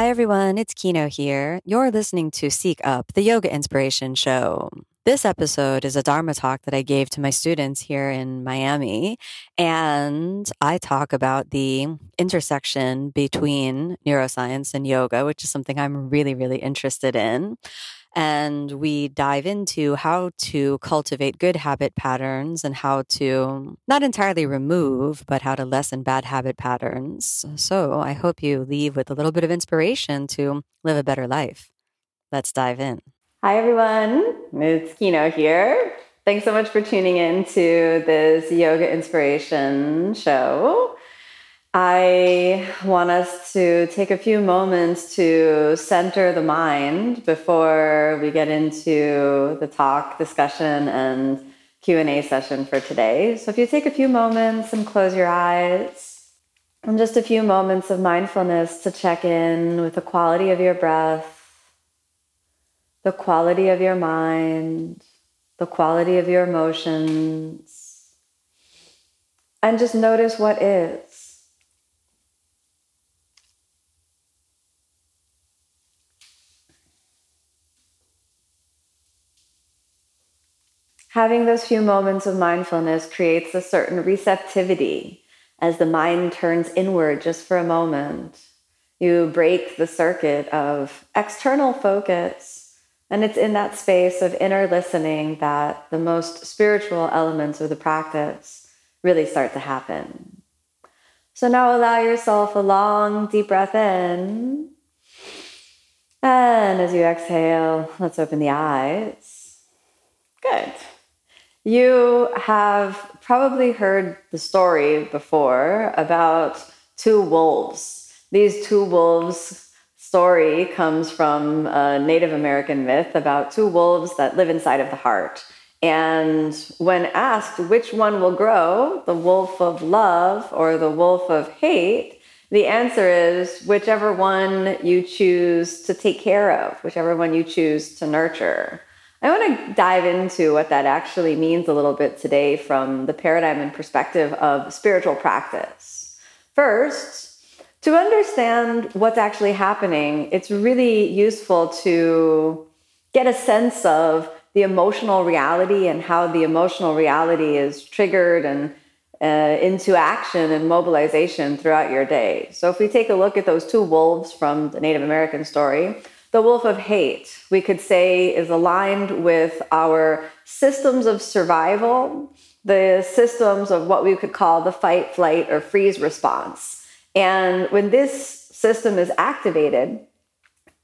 Hi, everyone. It's Kino here. You're listening to Seek Up, the Yoga Inspiration Show. This episode is a Dharma talk that I gave to my students here in Miami. And I talk about the intersection between neuroscience and yoga, which is something I'm really, really interested in and we dive into how to cultivate good habit patterns and how to not entirely remove, but how to lessen bad habit patterns. So I hope you leave with a little bit of inspiration to live a better life. Let's dive in. Hi, everyone. It's Kino here. Thanks so much for tuning in to this yoga inspiration show. I want us to take a few moments to center the mind before we get into the talk, discussion, and Q&A session for today. So if you take a few moments and close your eyes, and just a few moments of mindfulness to check in with the quality of your breath, the quality of your mind, the quality of your emotions, and just notice what is. Having those few moments of mindfulness creates a certain receptivity as the mind turns inward just for a moment. You break the circuit of external focus, and it's in that space of inner listening that the most spiritual elements of the practice really start to happen. So now allow yourself a long, deep breath in. And as you exhale, let's open the eyes. Good. You have probably heard the story before about two wolves. These two wolves story comes from a Native American myth about two wolves that live inside of the heart. And when asked which one will grow, the wolf of love or the wolf of hate, the answer is whichever one you choose to take care of, whichever one you choose to nurture. I want to dive into what that actually means a little bit today from the paradigm and perspective of spiritual practice. First, to understand what's actually happening, it's really useful to get a sense of the emotional reality and how the emotional reality is triggered and uh, into action and mobilization throughout your day. So, if we take a look at those two wolves from the Native American story, the wolf of hate, we could say, is aligned with our systems of survival, the systems of what we could call the fight, flight, or freeze response. And when this system is activated,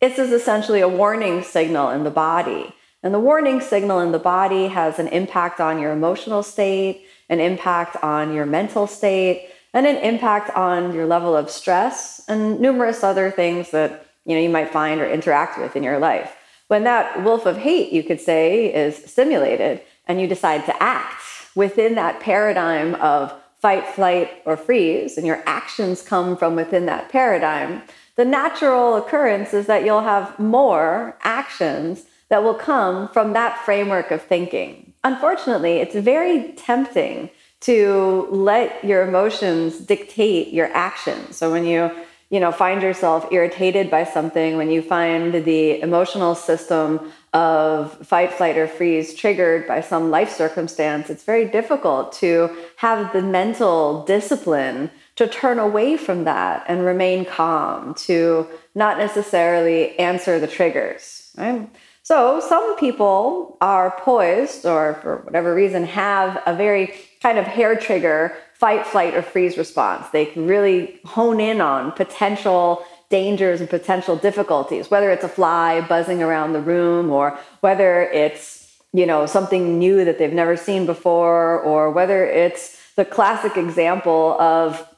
this is essentially a warning signal in the body. And the warning signal in the body has an impact on your emotional state, an impact on your mental state, and an impact on your level of stress, and numerous other things that you know you might find or interact with in your life. When that wolf of hate, you could say, is stimulated and you decide to act within that paradigm of fight, flight, or freeze, and your actions come from within that paradigm, the natural occurrence is that you'll have more actions that will come from that framework of thinking. Unfortunately, it's very tempting to let your emotions dictate your actions. So when you you know find yourself irritated by something when you find the emotional system of fight flight or freeze triggered by some life circumstance it's very difficult to have the mental discipline to turn away from that and remain calm to not necessarily answer the triggers right? So some people are poised or for whatever reason have a very kind of hair trigger fight, flight, or freeze response. They can really hone in on potential dangers and potential difficulties, whether it's a fly buzzing around the room or whether it's, you know, something new that they've never seen before or whether it's the classic example of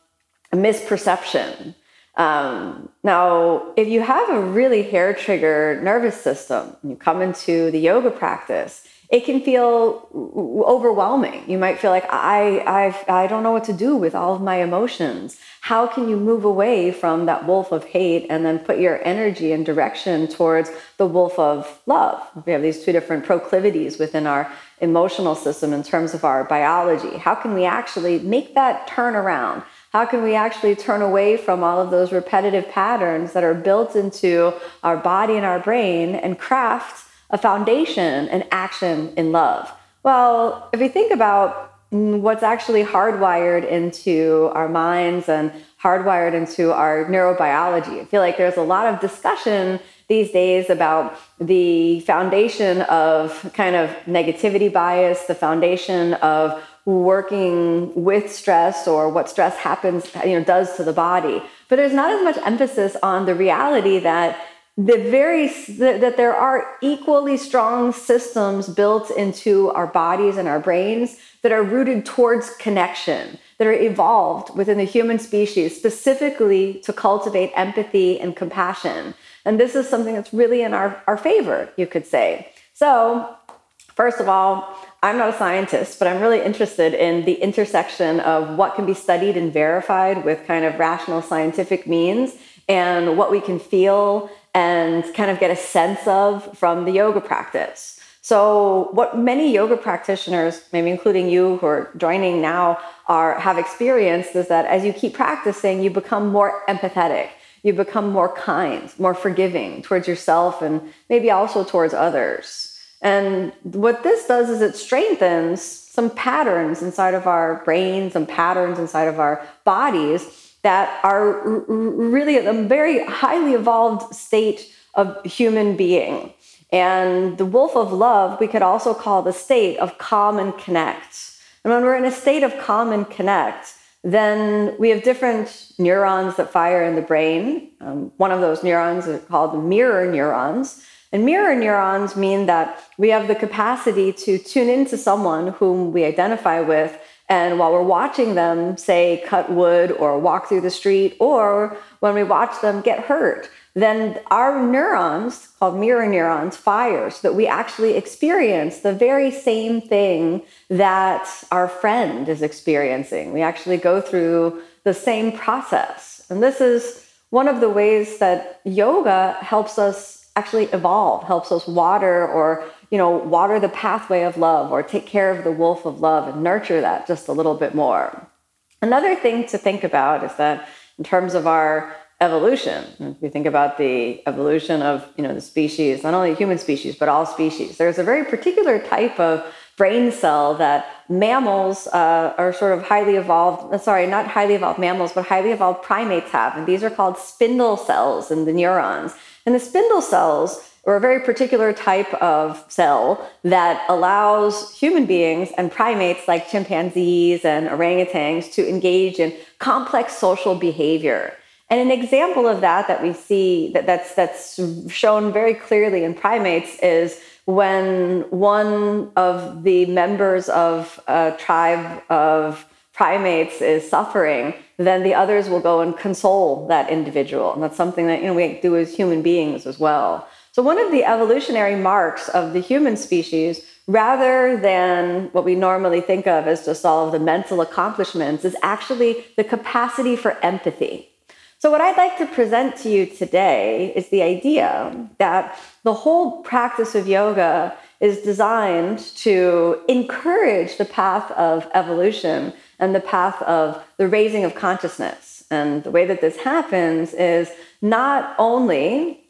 misperception. Um, now, if you have a really hair trigger nervous system and you come into the yoga practice, it can feel overwhelming. You might feel like I, I, I don't know what to do with all of my emotions. How can you move away from that wolf of hate and then put your energy and direction towards the wolf of love? We have these two different proclivities within our emotional system in terms of our biology. How can we actually make that turn around? How can we actually turn away from all of those repetitive patterns that are built into our body and our brain and craft a foundation and action in love? Well, if we think about what's actually hardwired into our minds and hardwired into our neurobiology, I feel like there's a lot of discussion these days about the foundation of kind of negativity bias, the foundation of working with stress or what stress happens, you know, does to the body. But there's not as much emphasis on the reality that the very that there are equally strong systems built into our bodies and our brains that are rooted towards connection that are evolved within the human species specifically to cultivate empathy and compassion. And this is something that's really in our, our favor you could say. So first of all i'm not a scientist but i'm really interested in the intersection of what can be studied and verified with kind of rational scientific means and what we can feel and kind of get a sense of from the yoga practice. So, what many yoga practitioners, maybe including you who are joining now, are have experienced is that as you keep practicing, you become more empathetic. You become more kind, more forgiving towards yourself and maybe also towards others. And what this does is it strengthens some patterns inside of our brains, and patterns inside of our bodies that are really a very highly evolved state of human being. And the wolf of love, we could also call the state of calm and connect. And when we're in a state of calm and connect, then we have different neurons that fire in the brain. Um, one of those neurons is called mirror neurons. And mirror neurons mean that we have the capacity to tune into someone whom we identify with and while we're watching them, say, cut wood or walk through the street, or when we watch them get hurt, then our neurons, called mirror neurons, fire so that we actually experience the very same thing that our friend is experiencing. We actually go through the same process. And this is one of the ways that yoga helps us actually evolve, helps us water or you know, water the pathway of love or take care of the wolf of love and nurture that just a little bit more. Another thing to think about is that in terms of our evolution, if you think about the evolution of, you know, the species, not only human species, but all species, there's a very particular type of brain cell that mammals uh, are sort of highly evolved, uh, sorry, not highly evolved mammals, but highly evolved primates have. And these are called spindle cells in the neurons. And the spindle cells or a very particular type of cell that allows human beings and primates like chimpanzees and orangutans to engage in complex social behavior. And an example of that that we see that, that's that's shown very clearly in primates is when one of the members of a tribe of primates is suffering, then the others will go and console that individual. And that's something that you know we do as human beings as well. So, one of the evolutionary marks of the human species, rather than what we normally think of as just all of the mental accomplishments, is actually the capacity for empathy. So, what I'd like to present to you today is the idea that the whole practice of yoga is designed to encourage the path of evolution and the path of the raising of consciousness. And the way that this happens is not only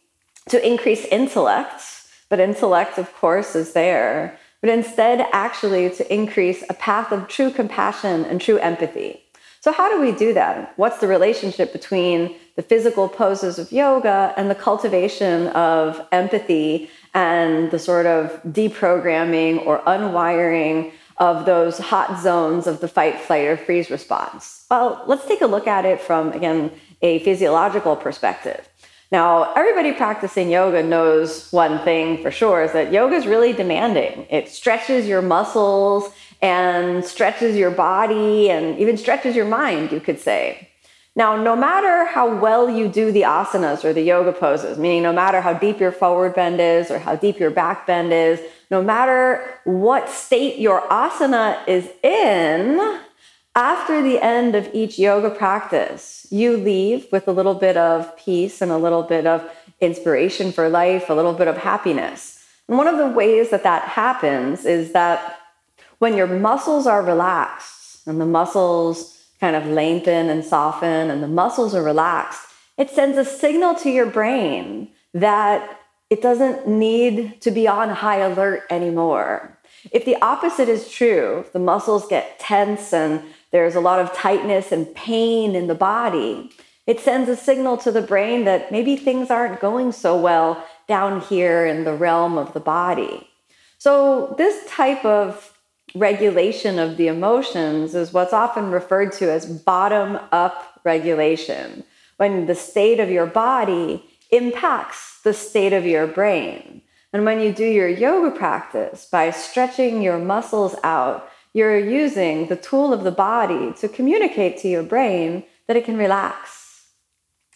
to increase intellect, but intellect, of course, is there, but instead actually to increase a path of true compassion and true empathy. So, how do we do that? What's the relationship between the physical poses of yoga and the cultivation of empathy and the sort of deprogramming or unwiring of those hot zones of the fight, flight, or freeze response? Well, let's take a look at it from, again, a physiological perspective. Now, everybody practicing yoga knows one thing for sure is that yoga is really demanding. It stretches your muscles and stretches your body and even stretches your mind, you could say. Now, no matter how well you do the asanas or the yoga poses, meaning no matter how deep your forward bend is or how deep your back bend is, no matter what state your asana is in, after the end of each yoga practice, you leave with a little bit of peace and a little bit of inspiration for life, a little bit of happiness. And one of the ways that that happens is that when your muscles are relaxed and the muscles kind of lengthen and soften and the muscles are relaxed, it sends a signal to your brain that it doesn't need to be on high alert anymore. If the opposite is true, the muscles get tense and there's a lot of tightness and pain in the body, it sends a signal to the brain that maybe things aren't going so well down here in the realm of the body. So, this type of regulation of the emotions is what's often referred to as bottom up regulation, when the state of your body impacts the state of your brain. And when you do your yoga practice by stretching your muscles out, you're using the tool of the body to communicate to your brain that it can relax.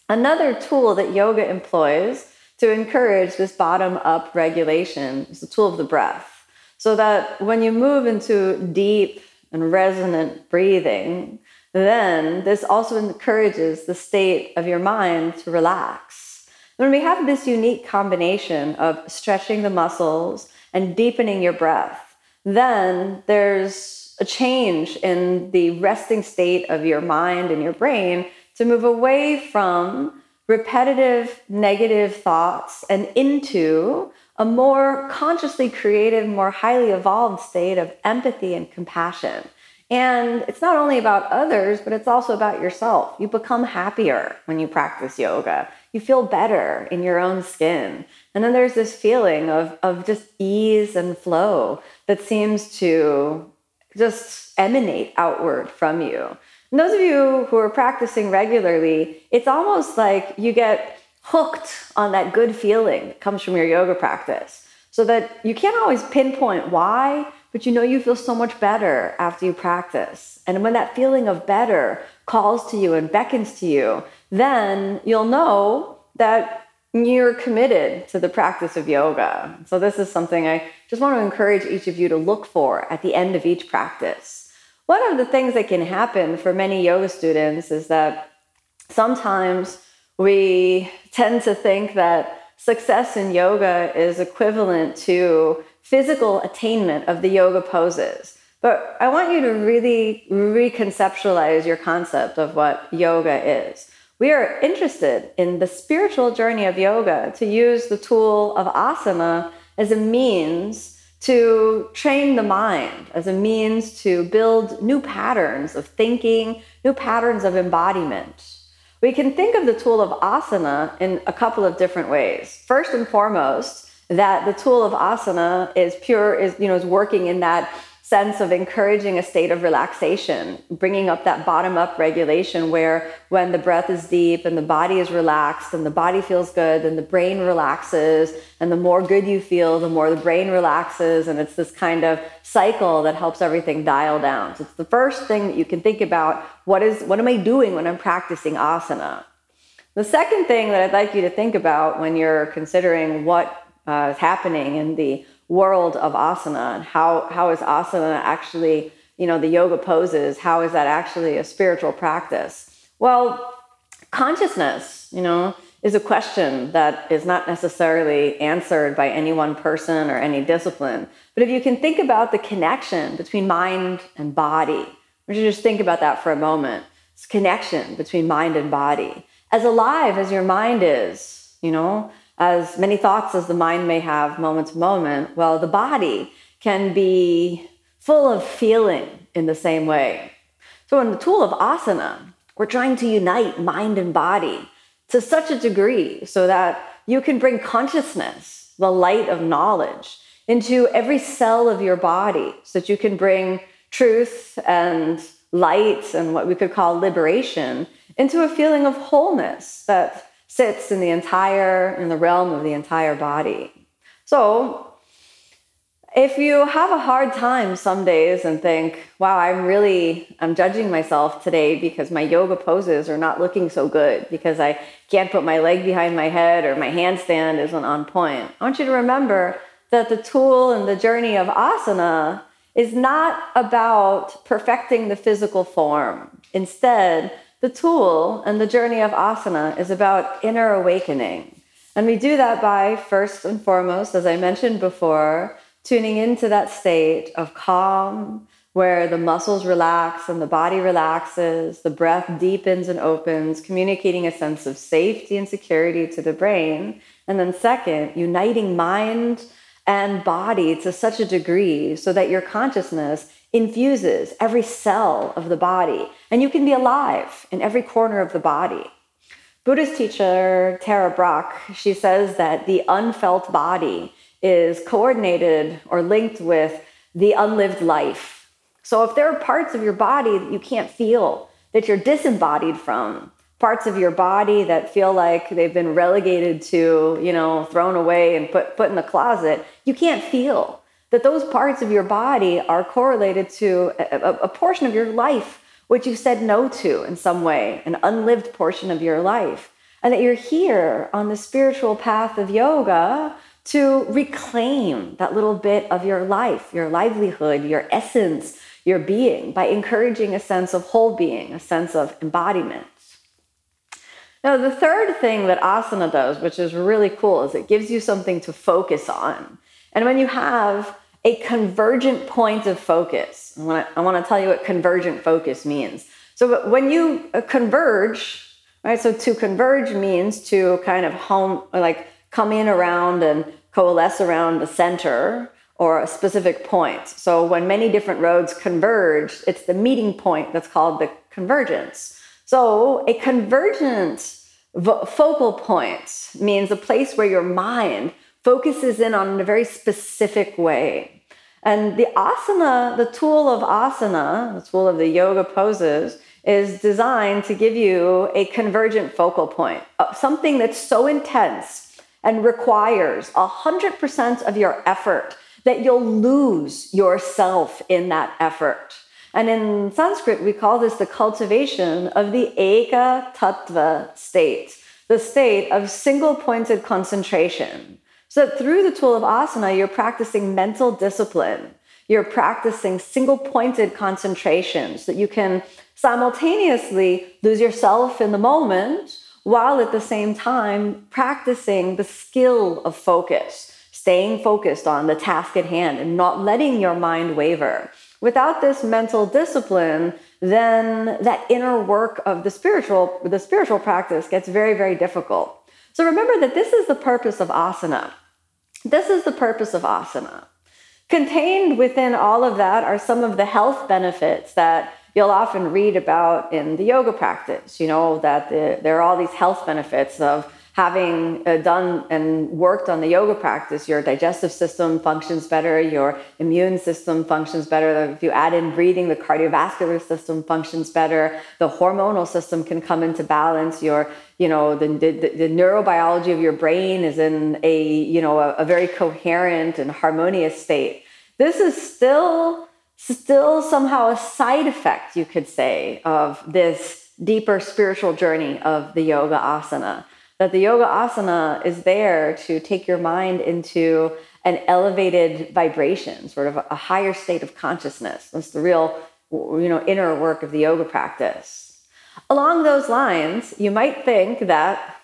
Another tool that yoga employs to encourage this bottom up regulation is the tool of the breath. So that when you move into deep and resonant breathing, then this also encourages the state of your mind to relax. When we have this unique combination of stretching the muscles and deepening your breath, then there's a change in the resting state of your mind and your brain to move away from repetitive negative thoughts and into a more consciously creative, more highly evolved state of empathy and compassion. And it's not only about others, but it's also about yourself. You become happier when you practice yoga. You feel better in your own skin. And then there's this feeling of, of just ease and flow that seems to just emanate outward from you. And those of you who are practicing regularly, it's almost like you get hooked on that good feeling that comes from your yoga practice. So that you can't always pinpoint why, but you know you feel so much better after you practice. And when that feeling of better calls to you and beckons to you, then you'll know that you're committed to the practice of yoga. So, this is something I just want to encourage each of you to look for at the end of each practice. One of the things that can happen for many yoga students is that sometimes we tend to think that success in yoga is equivalent to physical attainment of the yoga poses. But I want you to really reconceptualize your concept of what yoga is we are interested in the spiritual journey of yoga to use the tool of asana as a means to train the mind, as a means to build new patterns of thinking, new patterns of embodiment. We can think of the tool of asana in a couple of different ways. First and foremost, that the tool of asana is pure, is, you know, is working in that sense of encouraging a state of relaxation, bringing up that bottom up regulation where when the breath is deep and the body is relaxed and the body feels good and the brain relaxes and the more good you feel, the more the brain relaxes. And it's this kind of cycle that helps everything dial down. So it's the first thing that you can think about. What is, what am I doing when I'm practicing asana? The second thing that I'd like you to think about when you're considering what uh, is happening in the world of asana and how, how is asana actually, you know, the yoga poses, how is that actually a spiritual practice? Well, consciousness, you know, is a question that is not necessarily answered by any one person or any discipline. But if you can think about the connection between mind and body, would you just think about that for a moment? This connection between mind and body. As alive as your mind is, you know, as many thoughts as the mind may have moment to moment, well, the body can be full of feeling in the same way. So, in the tool of asana, we're trying to unite mind and body to such a degree so that you can bring consciousness, the light of knowledge, into every cell of your body so that you can bring truth and light and what we could call liberation into a feeling of wholeness that sits in the entire in the realm of the entire body so if you have a hard time some days and think, wow, I'm really, I'm judging myself today because my yoga poses are not looking so good because I can't put my leg behind my head or my handstand isn't on point. I want you to remember that the tool and the journey of asana is not about perfecting the physical form. Instead, the tool and the journey of asana is about inner awakening. And we do that by, first and foremost, as I mentioned before, tuning into that state of calm where the muscles relax and the body relaxes, the breath deepens and opens, communicating a sense of safety and security to the brain. And then, second, uniting mind and body to such a degree so that your consciousness infuses every cell of the body and you can be alive in every corner of the body. Buddhist teacher Tara Brach, she says that the unfelt body is coordinated or linked with the unlived life. So if there are parts of your body that you can't feel, that you're disembodied from, parts of your body that feel like they've been relegated to, you know, thrown away and put, put in the closet, you can't feel that those parts of your body are correlated to a, a, portion of your life which you said no to in some way, an unlived portion of your life. And that you're here on the spiritual path of yoga to reclaim that little bit of your life, your livelihood, your essence, your being by encouraging a sense of whole being, a sense of embodiment. Now, the third thing that asana does, which is really cool, is it gives you something to focus on. And when you have a convergent point of focus, I want to, tell you what convergent focus means. So, when you uh, converge, right? So, to converge means to kind of home, like come in around and coalesce around the center or a specific point. So when many different roads converge, it's the meeting point that's called the convergence. So a convergent focal point means a place where your mind focuses in on a very specific way. And the asana, the tool of asana, the tool of the yoga poses, is designed to give you a convergent focal point, uh, something that's so intense and requires 100% of your effort that you'll lose yourself in that effort. And in Sanskrit, we call this the cultivation of the Eka Tattva state, the state of single pointed concentration. So through the tool of asana, you're practicing mental discipline. You're practicing single pointed concentration so that you can simultaneously lose yourself in the moment while at the same time practicing the skill of focus, staying focused on the task at hand and not letting your mind waver. Without this mental discipline, then that inner work of the spiritual, the spiritual practice gets very, very difficult. So remember that this is the purpose of asana. This is the purpose of asana. Contained within all of that are some of the health benefits that you'll often read about in the yoga practice, you know, that the, there are all these health benefits of having uh, done and worked on the yoga practice, your digestive system functions better, your immune system functions better. If you add in breathing, the cardiovascular system functions better. The hormonal system can come into balance. Your, you know, the, the, the neurobiology of your brain is in a, you know, a, a very coherent and harmonious state. This is still still somehow a side effect, you could say, of this deeper spiritual journey of the yoga asana. That the yoga asana is there to take your mind into an elevated vibration, sort of a higher state of consciousness. That's the real, you know, inner work of the yoga practice. Along those lines, you might think that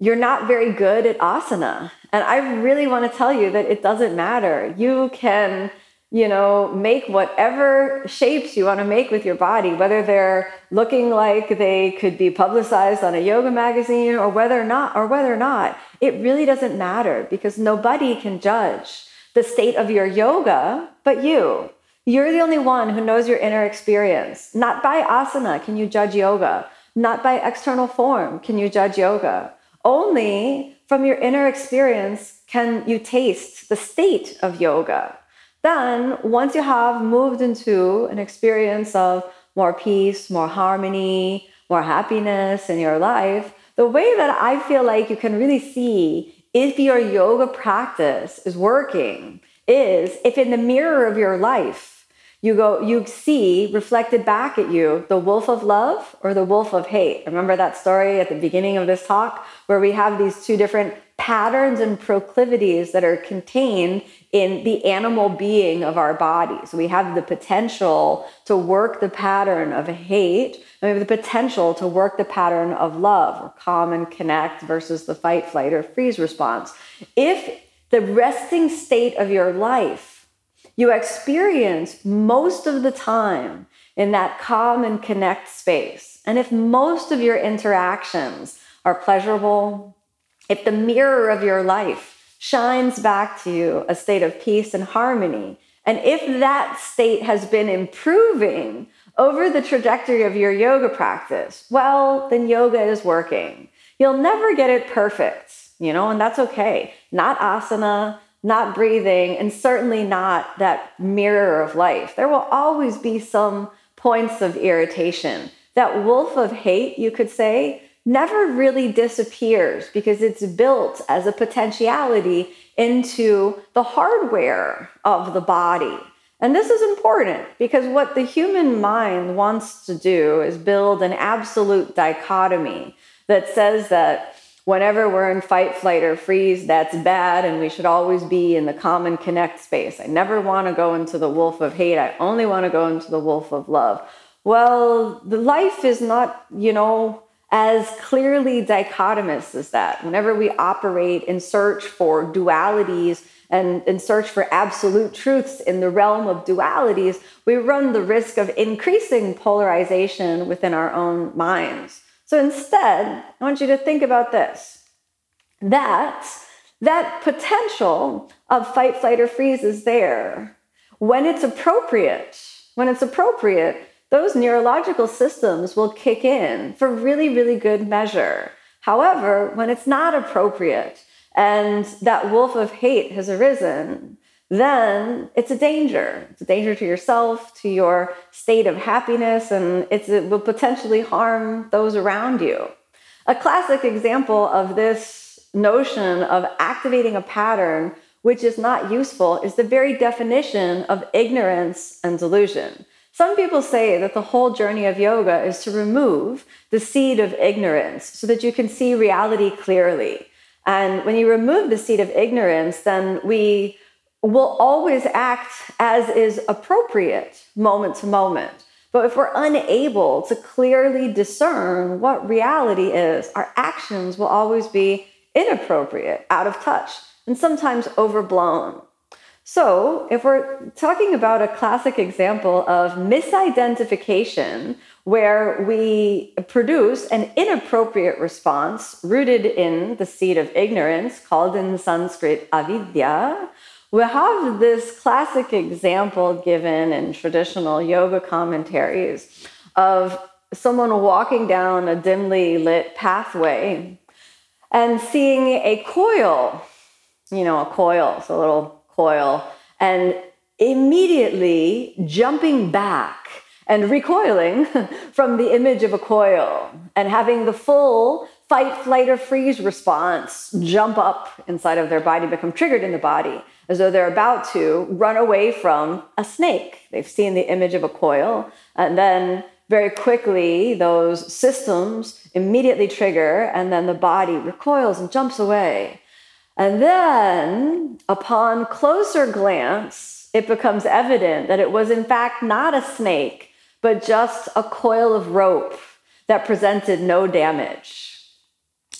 you're not very good at asana. And I really want to tell you that it doesn't matter. You can you know, make whatever shapes you want to make with your body, whether they're looking like they could be publicized on a yoga magazine or whether or not, or whether or not, it really doesn't matter because nobody can judge the state of your yoga but you. You're the only one who knows your inner experience. Not by asana can you judge yoga. Not by external form can you judge yoga. Only from your inner experience can you taste the state of yoga. Then, once you have moved into an experience of more peace, more harmony, more happiness in your life, the way that I feel like you can really see if your yoga practice is working is if in the mirror of your life you go you see reflected back at you the wolf of love or the wolf of hate remember that story at the beginning of this talk where we have these two different patterns and proclivities that are contained in the animal being of our bodies. We have the potential to work the pattern of hate, and we have the potential to work the pattern of love or calm and connect versus the fight, flight, or freeze response. If the resting state of your life you experience most of the time in that calm and connect space, and if most of your interactions are pleasurable, if the mirror of your life shines back to you a state of peace and harmony, and if that state has been improving over the trajectory of your yoga practice, well, then yoga is working. You'll never get it perfect, you know, and that's okay. Not asana, not breathing, and certainly not that mirror of life. There will always be some points of irritation. That wolf of hate, you could say, never really disappears because it's built as a potentiality into the hardware of the body. And this is important because what the human mind wants to do is build an absolute dichotomy that says that whenever we're in fight, flight, or freeze, that's bad, and we should always be in the calm and connect space. I never want to go into the wolf of hate, I only want to go into the wolf of love. Well, the life is not, you know, as clearly dichotomous as that. Whenever we operate in search for dualities and in search for absolute truths in the realm of dualities, we run the risk of increasing polarization within our own minds. So instead, I want you to think about this that that potential of fight, flight, or freeze is there when it's appropriate. When it's appropriate, those neurological systems will kick in for really, really good measure. However, when it's not appropriate and that wolf of hate has arisen, then it's a danger. It's a danger to yourself, to your state of happiness, and it will potentially harm those around you. A classic example of this notion of activating a pattern which is not useful is the very definition of ignorance and delusion. Some people say that the whole journey of yoga is to remove the seed of ignorance so that you can see reality clearly. And when you remove the seed of ignorance, then we will always act as is appropriate moment to moment. But if we're unable to clearly discern what reality is, our actions will always be inappropriate, out of touch, and sometimes overblown. So, if we're talking about a classic example of misidentification, where we produce an inappropriate response rooted in the seed of ignorance, called in Sanskrit avidya, we have this classic example given in traditional yoga commentaries of someone walking down a dimly lit pathway and seeing a coil, you know, a coil, a little coil and immediately jumping back and recoiling from the image of a coil and having the full fight, flight, or freeze response jump up inside of their body, become triggered in the body, as though they're about to run away from a snake. They've seen the image of a coil, and then very quickly those systems immediately trigger, and then the body recoils and jumps away. And then, upon closer glance, it becomes evident that it was, in fact, not a snake, but just a coil of rope that presented no damage.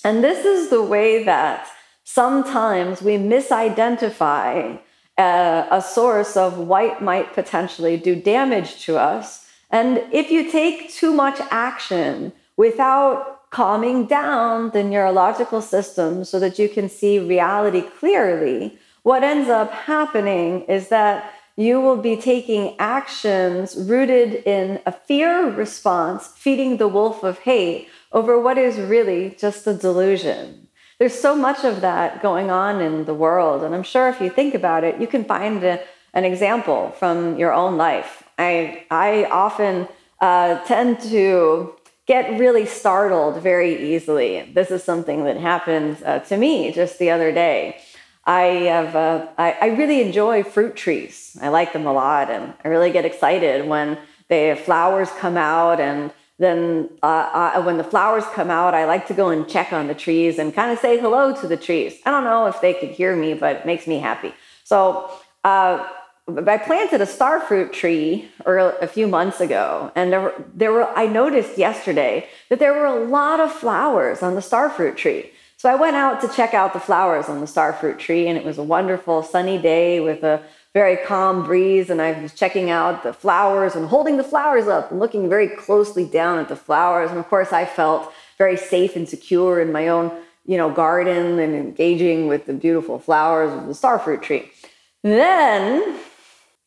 And this is the way that sometimes we misidentify a, a source of what might potentially do damage to us. And if you take too much action without calming down the neurological system so that you can see reality clearly, what ends up happening is that you will be taking actions rooted in a fear response, feeding the wolf of hate over what is really just a delusion. There's so much of that going on in the world. And I'm sure if you think about it, you can find a, an example from your own life. I, I often uh, tend to get really startled very easily. This is something that happened uh, to me just the other day. I have uh, I, I, really enjoy fruit trees. I like them a lot, and I really get excited when the flowers come out. And then uh, I, when the flowers come out, I like to go and check on the trees and kind of say hello to the trees. I don't know if they could hear me, but it makes me happy. So uh, I planted a starfruit tree a few months ago, and there were, there were I noticed yesterday that there were a lot of flowers on the starfruit tree. So I went out to check out the flowers on the starfruit tree, and it was a wonderful sunny day with a very calm breeze. And I was checking out the flowers and holding the flowers up and looking very closely down at the flowers. And of course, I felt very safe and secure in my own, you know, garden and engaging with the beautiful flowers of the starfruit tree. Then,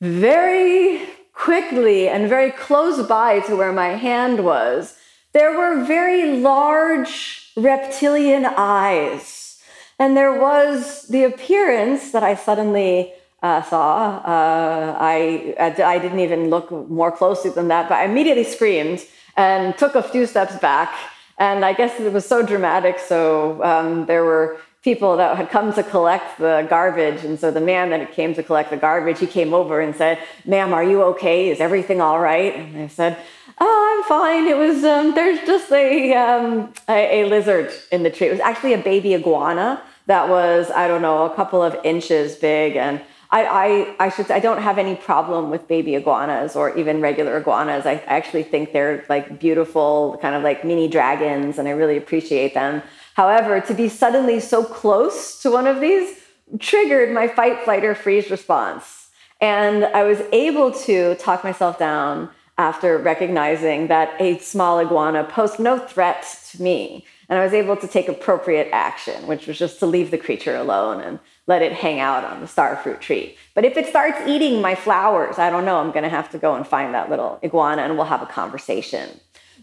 very quickly and very close by to where my hand was, there were very large reptilian eyes. And there was the appearance that I suddenly uh, saw. Uh, I, I didn't even look more closely than that, but I immediately screamed and took a few steps back. And I guess it was so dramatic. So um, there were people that had come to collect the garbage. And so the man that came to collect the garbage, he came over and said, Ma'am, are you okay? Is everything all right? And I said, Oh, I'm fine. It was, um, there's just a, um, a, a lizard in the tree. It was actually a baby iguana that was, I don't know, a couple of inches big. And I, I, I should I don't have any problem with baby iguanas or even regular iguanas. I actually think they're like beautiful, kind of like mini dragons, and I really appreciate them. However, to be suddenly so close to one of these triggered my fight, flight, or freeze response. And I was able to talk myself down after recognizing that a small iguana posed no threat to me. And I was able to take appropriate action, which was just to leave the creature alone and let it hang out on the star fruit tree. But if it starts eating my flowers, I don't know, I'm gonna have to go and find that little iguana and we'll have a conversation.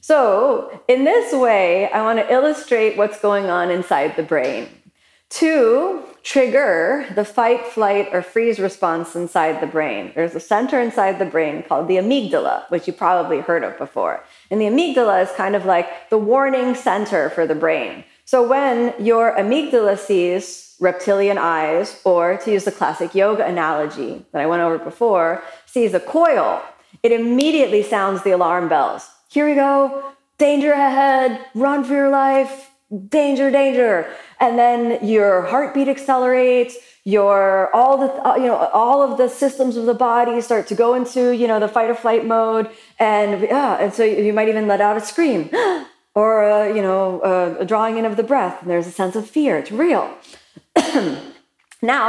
So, in this way, I wanna illustrate what's going on inside the brain. to trigger the fight, flight, or freeze response inside the brain. There's a center inside the brain called the amygdala, which you probably heard of before. And the amygdala is kind of like the warning center for the brain. So when your amygdala sees reptilian eyes, or to use the classic yoga analogy that I went over before, sees a coil, it immediately sounds the alarm bells. Here we go, danger ahead, run for your life, danger, danger. And then your heartbeat accelerates, your all the you know all of the systems of the body start to go into you know the fight or flight mode, and yeah, and so you might even let out a scream. or you know a drawing in of the breath and there's a sense of fear it's real now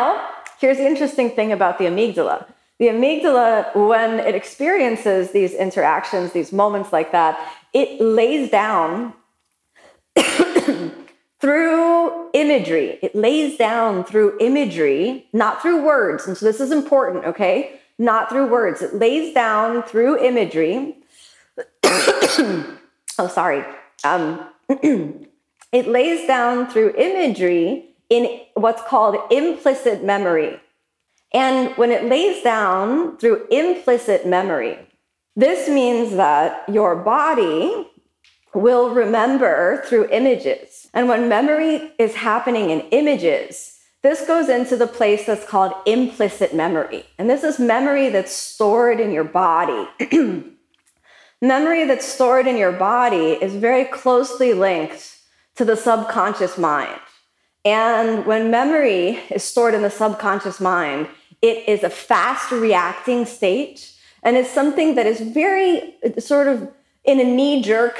here's the interesting thing about the amygdala the amygdala when it experiences these interactions these moments like that it lays down through imagery. It lays down through imagery, not through words. And so this is important, okay? Not through words. It lays down through imagery. oh, sorry. Um, it lays down through imagery in what's called implicit memory. And when it lays down through implicit memory, this means that your body will remember through images. And when memory is happening in images, this goes into the place that's called implicit memory. And this is memory that's stored in your body. memory that's stored in your body is very closely linked to the subconscious mind. And when memory is stored in the subconscious mind, it is a fast reacting state. And it's something that is very sort of in a knee jerk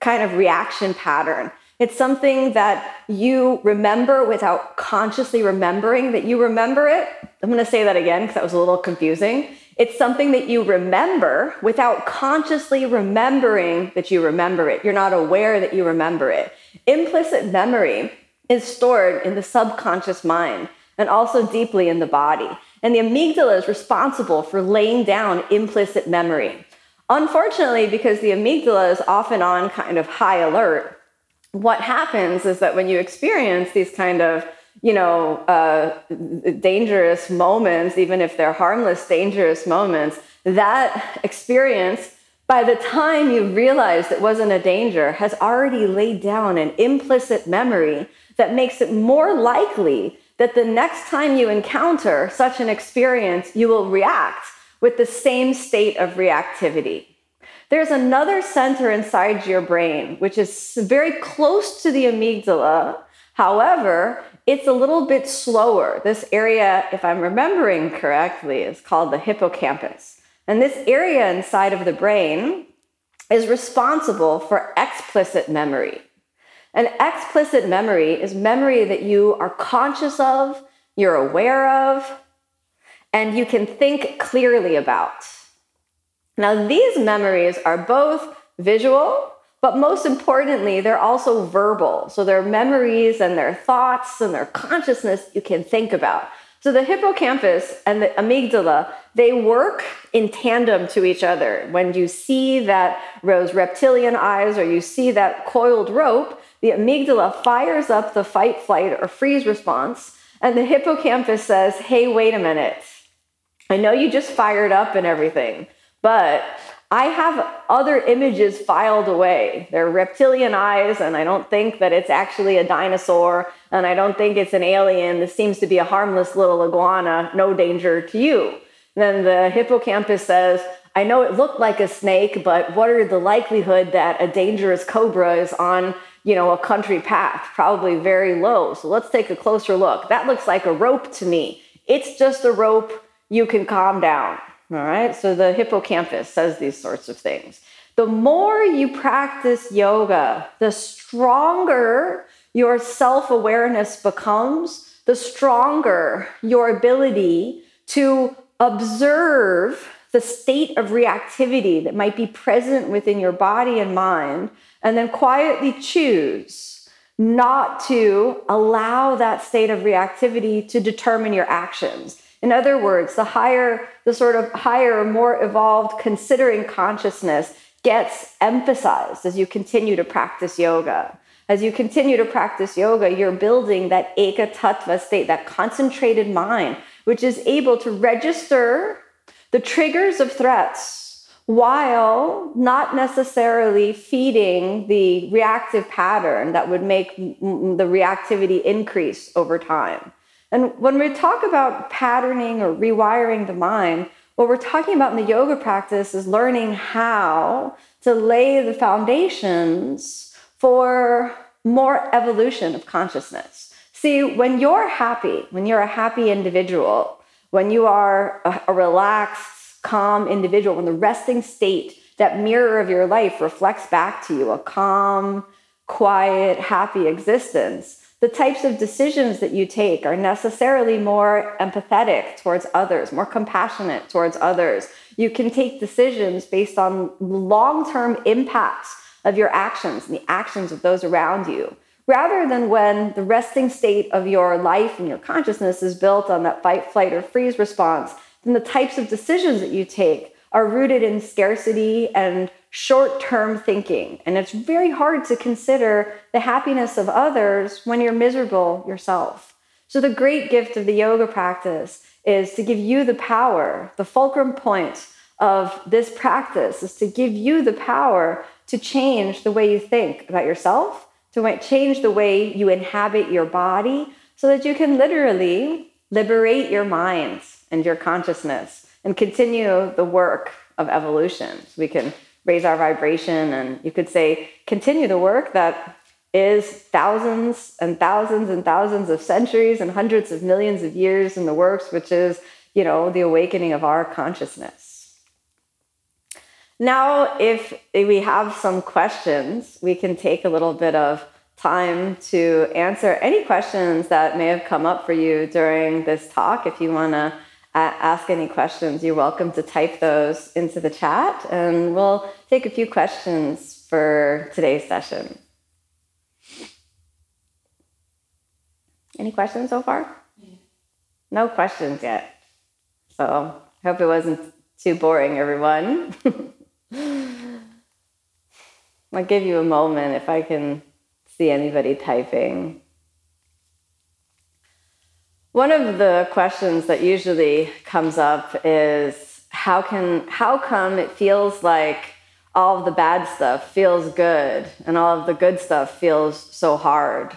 kind of reaction pattern. It's something that you remember without consciously remembering that you remember it. I'm going to say that again because that was a little confusing. It's something that you remember without consciously remembering that you remember it. You're not aware that you remember it. Implicit memory is stored in the subconscious mind and also deeply in the body. And the amygdala is responsible for laying down implicit memory. Unfortunately, because the amygdala is often on kind of high alert, what happens is that when you experience these kind of you know uh, dangerous moments even if they're harmless dangerous moments that experience by the time you realized it wasn't a danger has already laid down an implicit memory that makes it more likely that the next time you encounter such an experience, you will react with the same state of reactivity. There's another center inside your brain, which is very close to the amygdala. However, it's a little bit slower. This area, if I'm remembering correctly, is called the hippocampus. And this area inside of the brain is responsible for explicit memory. And explicit memory is memory that you are conscious of, you're aware of, and you can think clearly about. Now, these memories are both visual, but most importantly, they're also verbal. So they're memories and their thoughts and their consciousness you can think about. So the hippocampus and the amygdala, they work in tandem to each other. When you see that rose reptilian eyes or you see that coiled rope, the amygdala fires up the fight, flight, or freeze response. And the hippocampus says, hey, wait a minute. I know you just fired up and everything, but I have other images filed away. They're reptilian eyes, and I don't think that it's actually a dinosaur, and I don't think it's an alien. This seems to be a harmless little iguana, no danger to you. then the hippocampus says, I know it looked like a snake, but what are the likelihood that a dangerous cobra is on, you know, a country path? Probably very low. So let's take a closer look. That looks like a rope to me. It's just a rope. You can calm down. All right, so the hippocampus says these sorts of things. The more you practice yoga, the stronger your self awareness becomes, the stronger your ability to observe the state of reactivity that might be present within your body and mind, and then quietly choose not to allow that state of reactivity to determine your actions. In other words, the higher, the sort of higher, more evolved considering consciousness gets emphasized as you continue to practice yoga. As you continue to practice yoga, you're building that eka tattva state, that concentrated mind, which is able to register the triggers of threats while not necessarily feeding the reactive pattern that would make the reactivity increase over time. And when we talk about patterning or rewiring the mind, what we're talking about in the yoga practice is learning how to lay the foundations for more evolution of consciousness. See, when you're happy, when you're a happy individual, when you are a, a relaxed, calm individual, when the resting state, that mirror of your life reflects back to you a calm, quiet, happy existence, the types of decisions that you take are necessarily more empathetic towards others, more compassionate towards others. You can take decisions based on long term impacts of your actions and the actions of those around you, rather than when the resting state of your life and your consciousness is built on that fight, flight, or freeze response. Then the types of decisions that you take are rooted in scarcity and short term thinking. And it's very hard to consider the happiness of others when you're miserable yourself. So, the great gift of the yoga practice is to give you the power, the fulcrum point of this practice is to give you the power to change the way you think about yourself, to change the way you inhabit your body, so that you can literally liberate your mind and your consciousness and continue the work of evolution. So we can raise our vibration and you could say continue the work that is thousands and thousands and thousands of centuries and hundreds of millions of years in the works which is you know the awakening of our consciousness. Now if we have some questions we can take a little bit of time to answer any questions that may have come up for you during this talk if you want to ask any questions, you're welcome to type those into the chat, and we'll take a few questions for today's session. Any questions so far? No questions yet. So I hope it wasn't too boring, everyone. I'll give you a moment if I can see anybody typing. One of the questions that usually comes up is how can how come it feels like all of the bad stuff feels good and all of the good stuff feels so hard?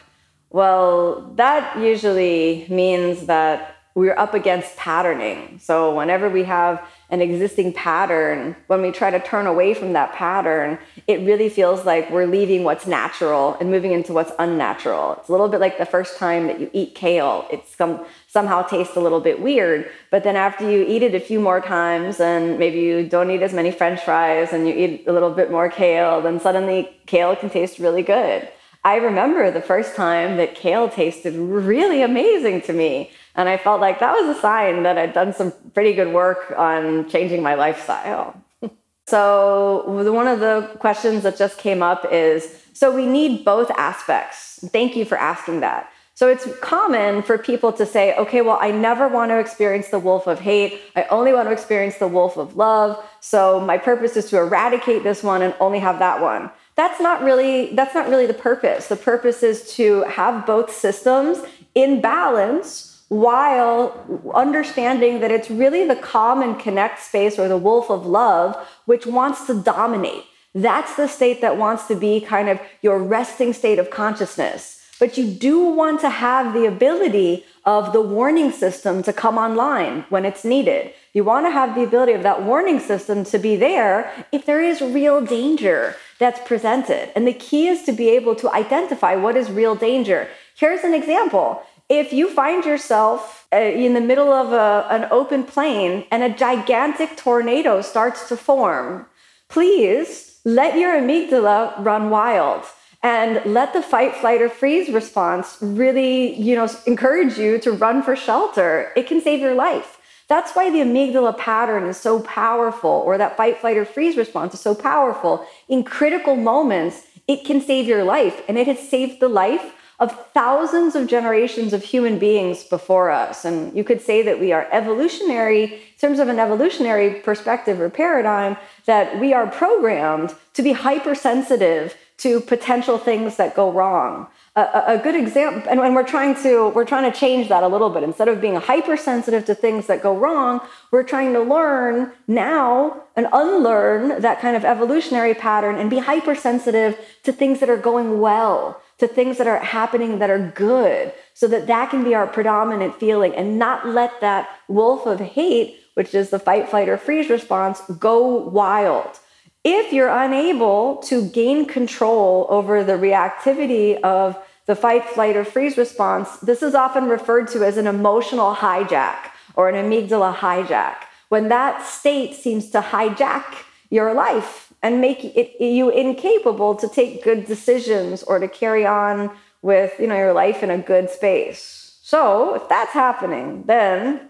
Well, that usually means that we're up against patterning. So whenever we have an existing pattern, when we try to turn away from that pattern, it really feels like we're leaving what's natural and moving into what's unnatural. It's a little bit like the first time that you eat kale. It some, somehow tastes a little bit weird, but then after you eat it a few more times and maybe you don't eat as many french fries and you eat a little bit more kale, then suddenly kale can taste really good. I remember the first time that kale tasted really amazing to me. And I felt like that was a sign that I'd done some pretty good work on changing my lifestyle. so, one of the questions that just came up is so we need both aspects. Thank you for asking that. So, it's common for people to say, okay, well, I never want to experience the wolf of hate. I only want to experience the wolf of love. So, my purpose is to eradicate this one and only have that one that's not really that's not really the purpose the purpose is to have both systems in balance while understanding that it's really the calm and connect space or the wolf of love which wants to dominate that's the state that wants to be kind of your resting state of consciousness but you do want to have the ability of the warning system to come online when it's needed. You want to have the ability of that warning system to be there if there is real danger that's presented. And the key is to be able to identify what is real danger. Here's an example. If you find yourself uh, in the middle of a, an open plain and a gigantic tornado starts to form, please let your amygdala run wild and let the fight flight or freeze response really you know encourage you to run for shelter. It can save your life. That's why the amygdala pattern is so powerful or that fight flight or freeze response is so powerful. In critical moments it can save your life and it has saved the life of thousands of generations of human beings before us. And you could say that we are evolutionary, in terms of an evolutionary perspective or paradigm, that we are programmed to be hypersensitive to potential things that go wrong. A, a, good example, and, and we're trying to we're trying to change that a little bit. Instead of being hypersensitive to things that go wrong, we're trying to learn now and unlearn that kind of evolutionary pattern and be hypersensitive to things that are going well, to things that are happening that are good, so that that can be our predominant feeling, and not let that wolf of hate, which is the fight, flight, or freeze response, go wild if you're unable to gain control over the reactivity of the fight, flight, or freeze response, this is often referred to as an emotional hijack or an amygdala hijack. When that state seems to hijack your life and make it, you incapable to take good decisions or to carry on with you know, your life in a good space. So, if that's happening, then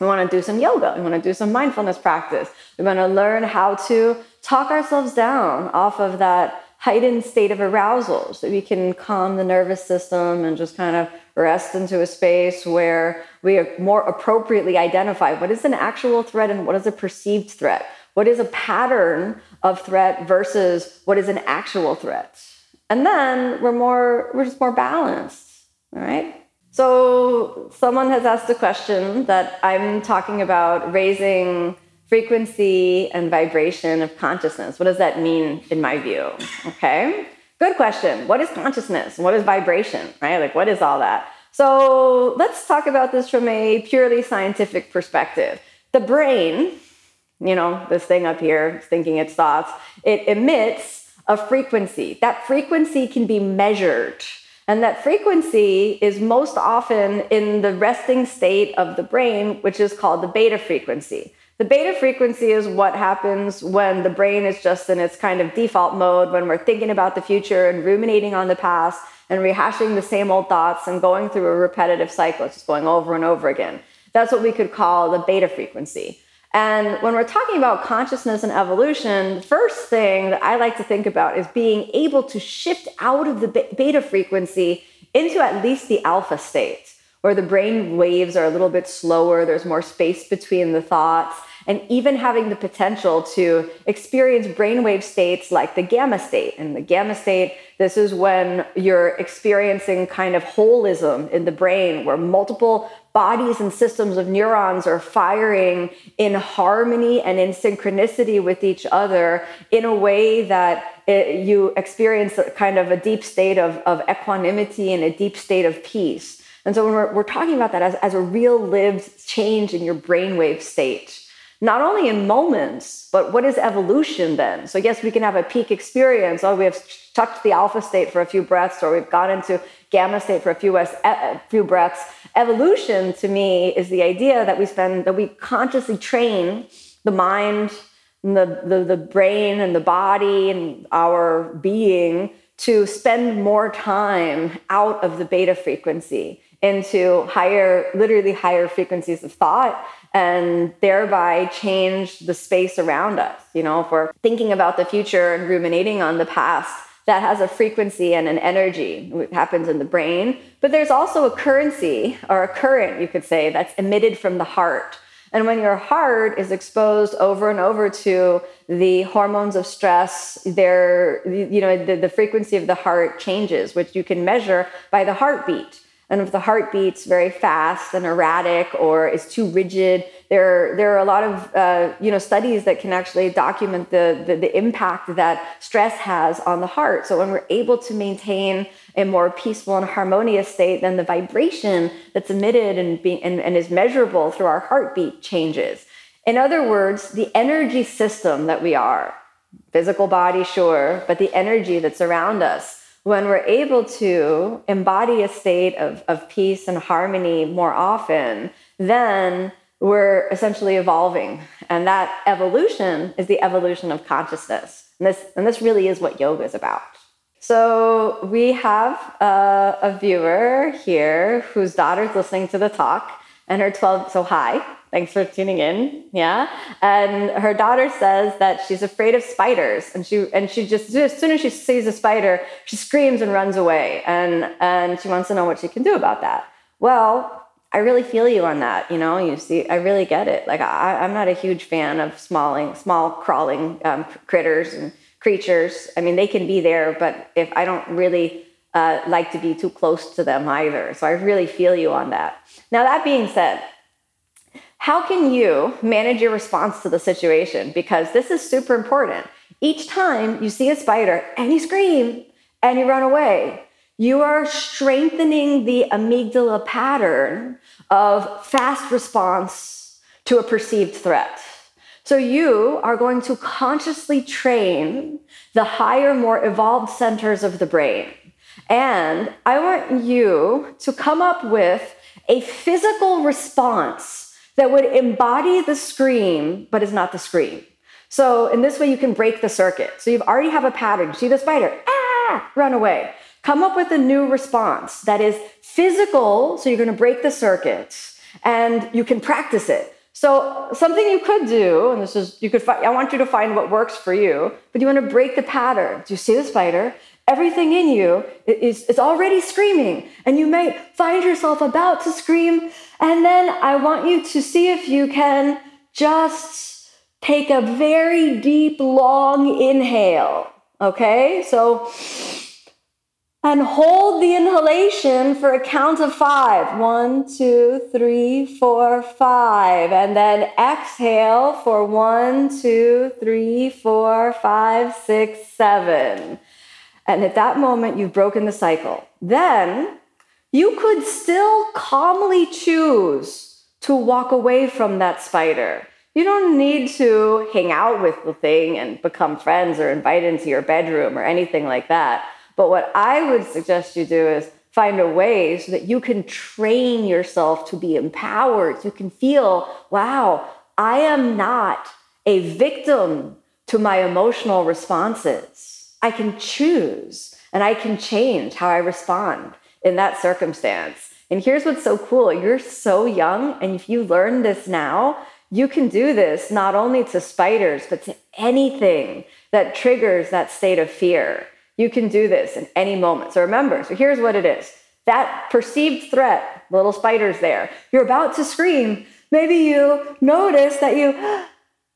we want to do some yoga. We want to do some mindfulness practice. We want to learn how to talk ourselves down off of that heightened state of arousal so we can calm the nervous system and just kind of rest into a space where we more appropriately identify what is an actual threat and what is a perceived threat. What is a pattern of threat versus what is an actual threat? And then we're more, we're just more balanced. All right. So someone has asked a question that I'm talking about raising frequency and vibration of consciousness. What does that mean in my view? Okay. Good question. What is consciousness? What is vibration? Right? Like, what is all that? So, let's talk about this from a purely scientific perspective. The brain, you know, this thing up here, thinking its thoughts, it emits a frequency. That frequency can be measured. And that frequency is most often in the resting state of the brain, which is called the beta frequency. The beta frequency is what happens when the brain is just in its kind of default mode, when we're thinking about the future and ruminating on the past and rehashing the same old thoughts and going through a repetitive cycle, it's just going over and over again. That's what we could call the beta frequency. And when we're talking about consciousness and evolution, the first thing that I like to think about is being able to shift out of the beta frequency into at least the alpha state, where the brain waves are a little bit slower, there's more space between the thoughts, and even having the potential to experience brainwave states like the gamma state. And the gamma state, this is when you're experiencing kind of holism in the brain where multiple bodies and systems of neurons are firing in harmony and in synchronicity with each other in a way that it, you experience kind of a deep state of, of equanimity and a deep state of peace. And so when we're, we're talking about that as, as a real lived change in your brainwave state, not only in moments, but what is evolution then? So, yes, we can have a peak experience. Oh, we have touched the alpha state for a few breaths, or we've gone into gamma state for a few, a few breaths. Evolution to me is the idea that we spend, that we consciously train the mind, the, the, the brain, and the body, and our being to spend more time out of the beta frequency into higher, literally higher frequencies of thought and thereby change the space around us. You know, if we're thinking about the future and ruminating on the past, that has a frequency and an energy. It happens in the brain. But there's also a currency or a current, you could say, that's emitted from the heart. And when your heart is exposed over and over to the hormones of stress, there, you know, the, the frequency of the heart changes, which you can measure by the heartbeat. And if the heart beats very fast and erratic or is too rigid, there, there are a lot of uh, you know, studies that can actually document the, the, the impact that stress has on the heart. So when we're able to maintain a more peaceful and harmonious state, then the vibration that's emitted and, be, and, and is measurable through our heartbeat changes. In other words, the energy system that we are, physical body, sure, but the energy that's around us when we're able to embody a state of, of peace and harmony more often, then we're essentially evolving. And that evolution is the evolution of consciousness. And this, and this really is what yoga is about. So we have a, a viewer here whose daughter's listening to the talk, and her 12, so hi. Thanks for tuning in. Yeah. And her daughter says that she's afraid of spiders. And she and she just as soon as she sees a spider, she screams and runs away. And and she wants to know what she can do about that. Well, I really feel you on that. You know, you see, I really get it. Like I, am not a huge fan of smalling, small crawling um, critters and creatures. I mean, they can be there, but if I don't really uh, like to be too close to them either. So I really feel you on that. Now that being said, how can you manage your response to the situation? Because this is super important. Each time you see a spider and you scream and you run away, you are strengthening the amygdala pattern of fast response to a perceived threat. So you are going to consciously train the higher, more evolved centers of the brain. And I want you to come up with a physical response that would embody the scream, but is not the scream. So in this way, you can break the circuit. So you already have a pattern. See the spider, ah, run away. Come up with a new response that is physical. So you're going to break the circuit and you can practice it. So something you could do, and this is you could. Find, I want you to find what works for you, but you want to break the pattern. Do you see the spider? Everything in you is, is already screaming, and you may find yourself about to scream. And then I want you to see if you can just take a very deep, long inhale. Okay, so and hold the inhalation for a count of five. One, two, three, four, five. And then exhale for one, two, three, four, five, six, seven. And at that moment, you've broken the cycle. Then you could still calmly choose to walk away from that spider. You don't need to hang out with the thing and become friends or invite into your bedroom or anything like that. But what I would suggest you do is find a way so that you can train yourself to be empowered. You can feel, wow, I am not a victim to my emotional responses. I can choose and I can change how I respond in that circumstance. And here's what's so cool you're so young, and if you learn this now, you can do this not only to spiders, but to anything that triggers that state of fear. You can do this in any moment. So remember, so here's what it is that perceived threat, little spiders there, you're about to scream. Maybe you notice that you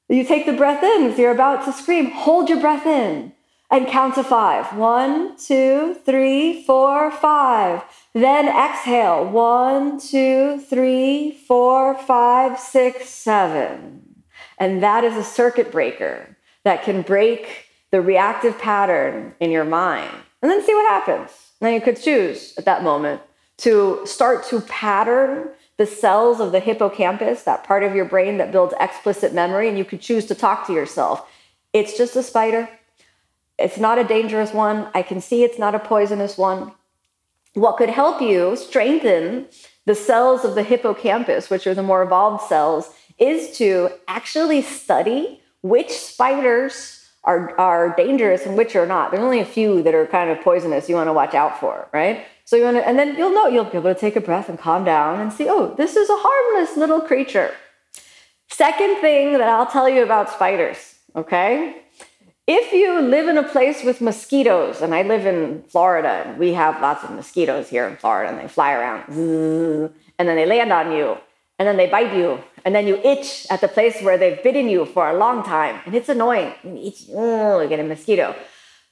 You take the breath in, so you're about to scream, hold your breath in and count to five. One, two, three, four, five. Then exhale. One, two, three, four, five, six, seven. And that is a circuit breaker that can break the reactive pattern in your mind. And then see what happens. Now you could choose at that moment to start to pattern the cells of the hippocampus, that part of your brain that builds explicit memory, and you could choose to talk to yourself. It's just a spider. It's not a dangerous one. I can see it's not a poisonous one. What could help you strengthen the cells of the hippocampus, which are the more evolved cells, is to actually study which spiders are, are dangerous and which are not. There's only a few that are kind of poisonous you want to watch out for, right? So you want to, and then you'll know, you'll be able to take a breath and calm down and see, oh, this is a harmless little creature. Second thing that I'll tell you about spiders, okay? If you live in a place with mosquitoes, and I live in Florida, and we have lots of mosquitoes here in Florida, and they fly around, and then they land on you, and then they bite you, and then you itch at the place where they've bitten you for a long time, and it's annoying. You itch, you get a mosquito.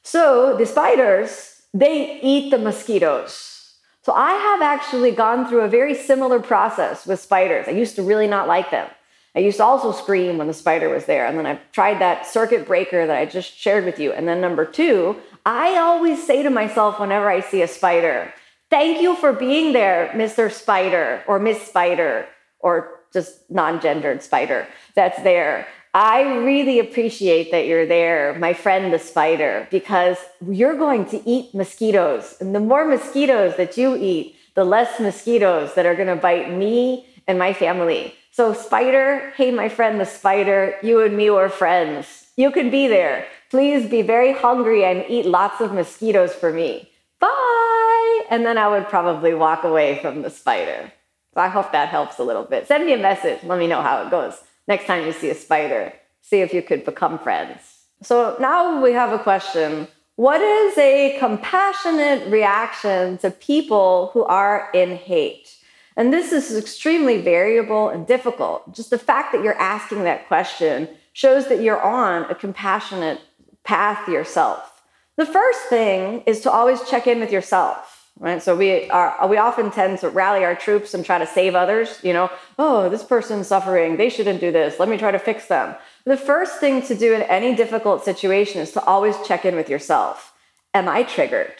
So the spiders, they eat the mosquitoes. So I have actually gone through a very similar process with spiders. I used to really not like them. I used to also scream when the spider was there. And then I tried that circuit breaker that I just shared with you. And then number two, I always say to myself whenever I see a spider, thank you for being there, Mr. Spider or Miss Spider or just non gendered spider that's there. I really appreciate that you're there, my friend the spider, because you're going to eat mosquitoes. And the more mosquitoes that you eat, the less mosquitoes that are going to bite me and my family. So, spider, hey, my friend the spider, you and me were friends. You could be there. Please be very hungry and eat lots of mosquitoes for me. Bye. And then I would probably walk away from the spider. So I hope that helps a little bit. Send me a message. Let me know how it goes next time you see a spider. See if you could become friends. So now we have a question. What is a compassionate reaction to people who are in hate? And this is extremely variable and difficult. Just the fact that you're asking that question shows that you're on a compassionate path yourself. The first thing is to always check in with yourself, right? So we are we often tend to rally our troops and try to save others, you know, oh, this person's suffering, they shouldn't do this. Let me try to fix them. The first thing to do in any difficult situation is to always check in with yourself. Am I triggered?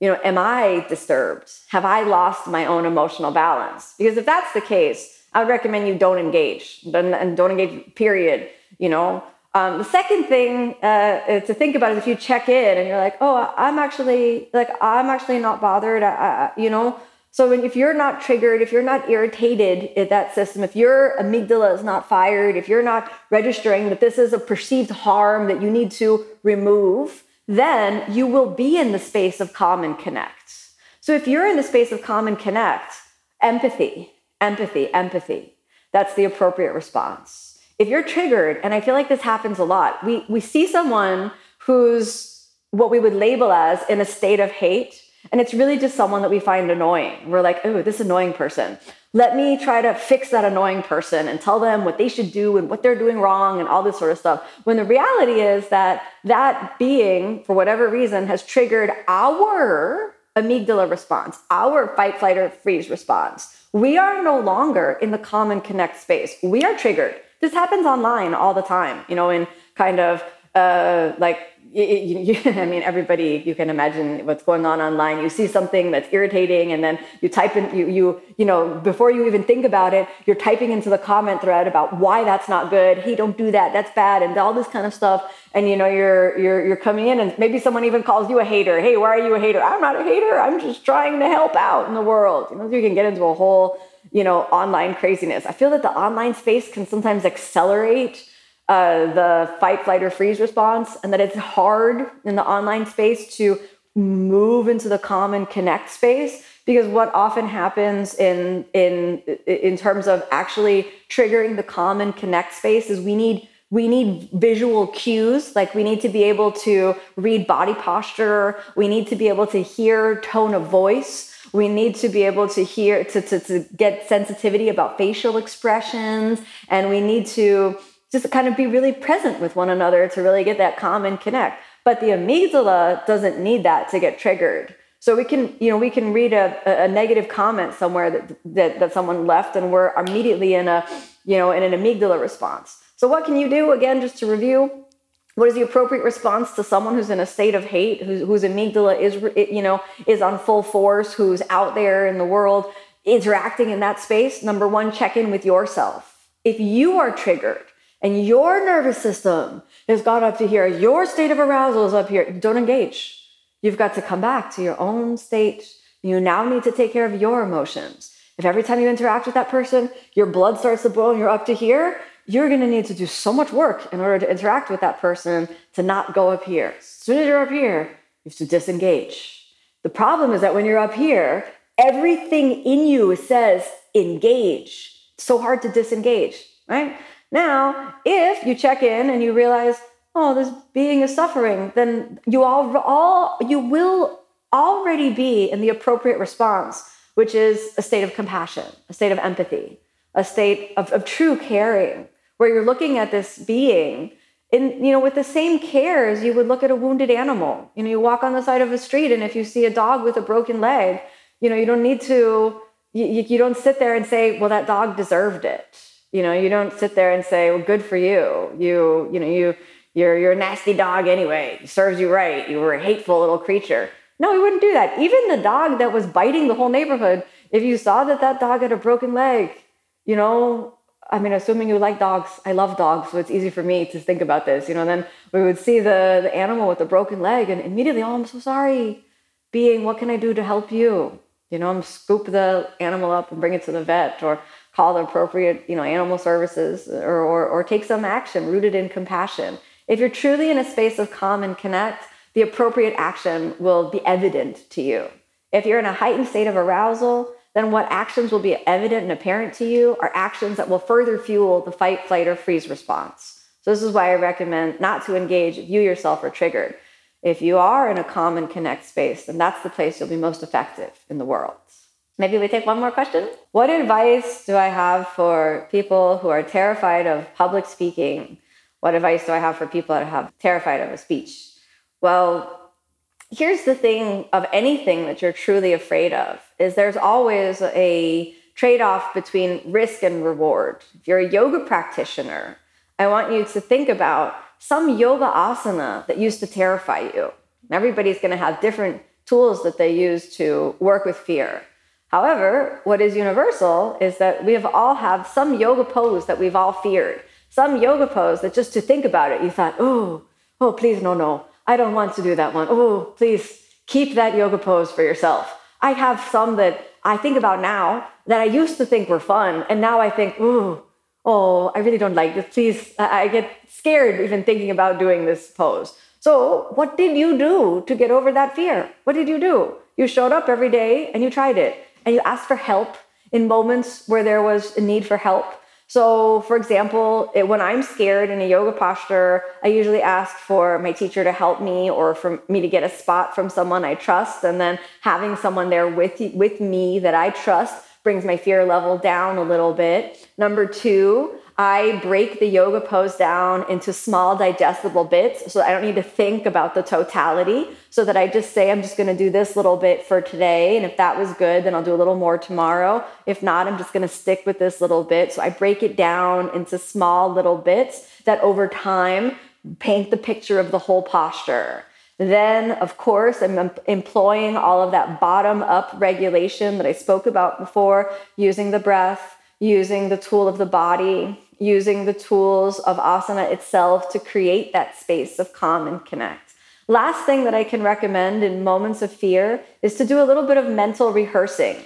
You know, am I disturbed? Have I lost my own emotional balance? Because if that's the case, I would recommend you don't engage and don't engage, period. You know, um, the second thing uh, to think about is if you check in and you're like, oh, I'm actually like, I'm actually not bothered. I, you know, so if you're not triggered, if you're not irritated at that system, if your amygdala is not fired, if you're not registering that this is a perceived harm that you need to remove, then you will be in the space of calm and connect. So if you're in the space of calm and connect, empathy, empathy, empathy, that's the appropriate response. If you're triggered, and I feel like this happens a lot, we, we see someone who's what we would label as in a state of hate, and it's really just someone that we find annoying. We're like, oh, this annoying person let me try to fix that annoying person and tell them what they should do and what they're doing wrong and all this sort of stuff. When the reality is that that being, for whatever reason, has triggered our amygdala response, our fight, flight, or freeze response. We are no longer in the calm and connect space. We are triggered. This happens online all the time, you know, in kind of uh, like you, you, I mean, everybody, you can imagine what's going on online. You see something that's irritating, and then you type in, you, you, you know, before you even think about it, you're typing into the comment thread about why that's not good. Hey, don't do that. That's bad, and all this kind of stuff. And you know, you're you're you're coming in, and maybe someone even calls you a hater. Hey, why are you a hater? I'm not a hater. I'm just trying to help out in the world. You know, you can get into a whole, you know, online craziness. I feel that the online space can sometimes accelerate uh, the fight, flight, or freeze response, and that it's hard in the online space to move into the calm and connect space because what often happens in in in terms of actually triggering the calm and connect space is we need we need visual cues. Like we need to be able to read body posture. We need to be able to hear tone of voice. We need to be able to hear to, to, to get sensitivity about facial expressions. And we need to just kind of be really present with one another to really get that calm and connect. But the amygdala doesn't need that to get triggered. So we can, you know, we can read a, a negative comment somewhere that, that, that someone left and we're immediately in a, you know, in an amygdala response. So what can you do again, just to review? What is the appropriate response to someone who's in a state of hate, whose, whose amygdala is, you know, is on full force, who's out there in the world interacting in that space? Number one, check in with yourself. If you are triggered and your nervous system has got up to here, your state of arousal is up here, don't engage You've got to come back to your own state. You now need to take care of your emotions. If every time you interact with that person, your blood starts to boil and you're up to here, you're going to need to do so much work in order to interact with that person to not go up here. As soon as you're up here, you have to disengage. The problem is that when you're up here, everything in you says engage. It's so hard to disengage, right? Now, if you check in and you realize, oh, this being is suffering, then you all, all you will already be in the appropriate response, which is a state of compassion, a state of empathy, a state of, of true caring, where you're looking at this being in you know with the same care as you would look at a wounded animal. You know, you walk on the side of a street, and if you see a dog with a broken leg, you know you don't need to. You, you don't sit there and say, "Well, that dog deserved it." You know, you don't sit there and say, "Well, good for you." You you know you you're, you're a nasty dog anyway. It serves you right. You were a hateful little creature. No, he wouldn't do that. Even the dog that was biting the whole neighborhood, if you saw that that dog had a broken leg, you know, I mean, assuming you like dogs, I love dogs, so it's easy for me to think about this. You know, then we would see the, the animal with the broken leg, and immediately, oh, I'm so sorry. Being, what can I do to help you? You know, I'm scoop the animal up and bring it to the vet, or call the appropriate, you know, animal services, or, or, or take some action rooted in compassion. If you're truly in a space of calm and connect, the appropriate action will be evident to you. If you're in a heightened state of arousal, then what actions will be evident and apparent to you are actions that will further fuel the fight, flight, or freeze response. So, this is why I recommend not to engage if you yourself are triggered. If you are in a calm and connect space, then that's the place you'll be most effective in the world. Maybe we take one more question. What advice do I have for people who are terrified of public speaking what advice do I have for people that have terrified of a speech? Well, here's the thing of anything that you're truly afraid of is there's always a trade-off between risk and reward. If you're a yoga practitioner, I want you to think about some yoga asana that used to terrify you. Everybody's going to have different tools that they use to work with fear. However, what is universal is that we have all have some yoga pose that we've all feared some yoga pose that just to think about it, you thought, oh, oh, please, no, no, I don't want to do that one. Oh, please keep that yoga pose for yourself. I have some that I think about now that I used to think were fun, and now I think, oh, oh, I really don't like this. Please, I get scared even thinking about doing this pose. So, what did you do to get over that fear? What did you do? You showed up every day and you tried it, and you asked for help in moments where there was a need for help so, for example, it, when I'm scared in a yoga posture, I usually ask for my teacher to help me or for me to get a spot from someone I trust. And then having someone there with, with me that I trust brings my fear level down a little bit. Number two, I break the yoga pose down into small digestible bits so I don't need to think about the totality. So that I just say, I'm just going to do this little bit for today. And if that was good, then I'll do a little more tomorrow. If not, I'm just going to stick with this little bit. So I break it down into small little bits that over time paint the picture of the whole posture. Then, of course, I'm employing all of that bottom up regulation that I spoke about before, using the breath, using the tool of the body, using the tools of asana itself to create that space of calm and connect. Last thing that I can recommend in moments of fear is to do a little bit of mental rehearsing.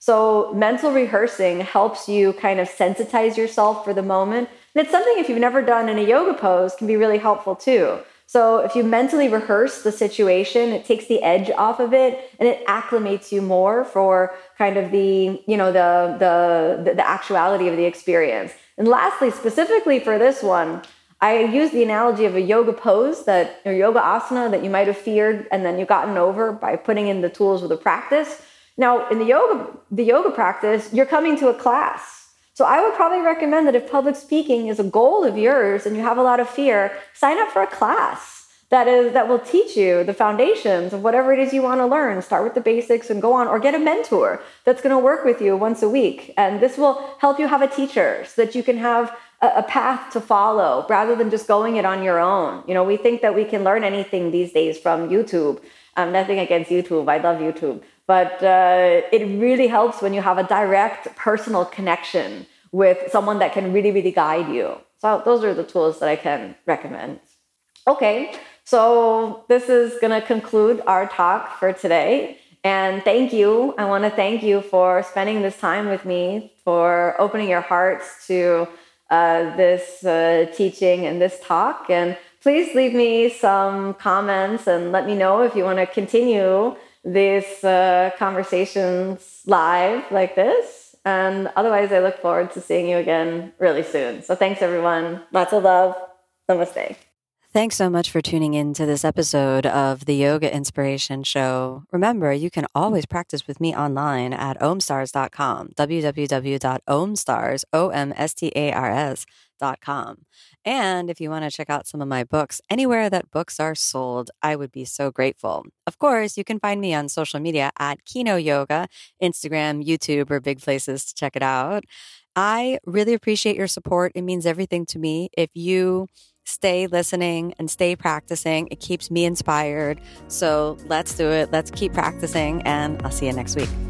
So, mental rehearsing helps you kind of sensitize yourself for the moment. And it's something, if you've never done in a yoga pose, can be really helpful too. So, if you mentally rehearse the situation, it takes the edge off of it and it acclimates you more for kind of the, you know, the, the, the actuality of the experience. And lastly, specifically for this one, I use the analogy of a yoga pose that or yoga asana that you might have feared and then you've gotten over by putting in the tools of the practice. Now, in the yoga, the yoga practice, you're coming to a class. So I would probably recommend that if public speaking is a goal of yours and you have a lot of fear, sign up for a class that is that will teach you the foundations of whatever it is you want to learn. Start with the basics and go on or get a mentor that's going to work with you once a week. And this will help you have a teacher so that you can have a, path to follow rather than just going it on your own. You know we think that we can learn anything these days from youtube. Um, nothing against youtube i love youtube. But uh, it really helps when you have a direct personal connection with someone that can really really guide you so those are the tools that i can recommend okay so this is going to conclude our talk for today. And thank you. I want to thank you for spending this time with me, for opening your hearts to uh, this uh, teaching and this talk. And please leave me some comments and let me know if you want to continue these uh, conversations live like this. And otherwise, I look forward to seeing you again really soon. So thanks, everyone. Lots of love. Namaste. Thanks so much for tuning in to this episode of the Yoga Inspiration Show. Remember, you can always practice with me online at omstars.com, www.omstars. And if you want to check out some of my books anywhere that books are sold, I would be so grateful. Of course, you can find me on social media at Kino Yoga, Instagram, YouTube, or big places to check it out. I really appreciate your support. It means everything to me. If you stay listening and stay practicing. It keeps me inspired. So let's do it. Let's keep practicing, and I'll see you next week.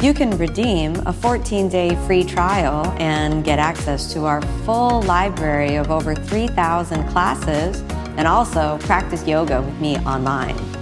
You can redeem a 14 day free trial and get access to our full library of over 3,000 classes and also practice yoga with me online.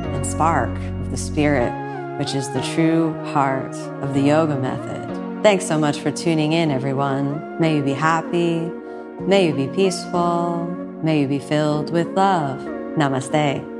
spark of the spirit which is the true heart of the yoga method. Thanks so much for tuning in, everyone. May you be happy. May you be peaceful. May you be filled with love. Namaste.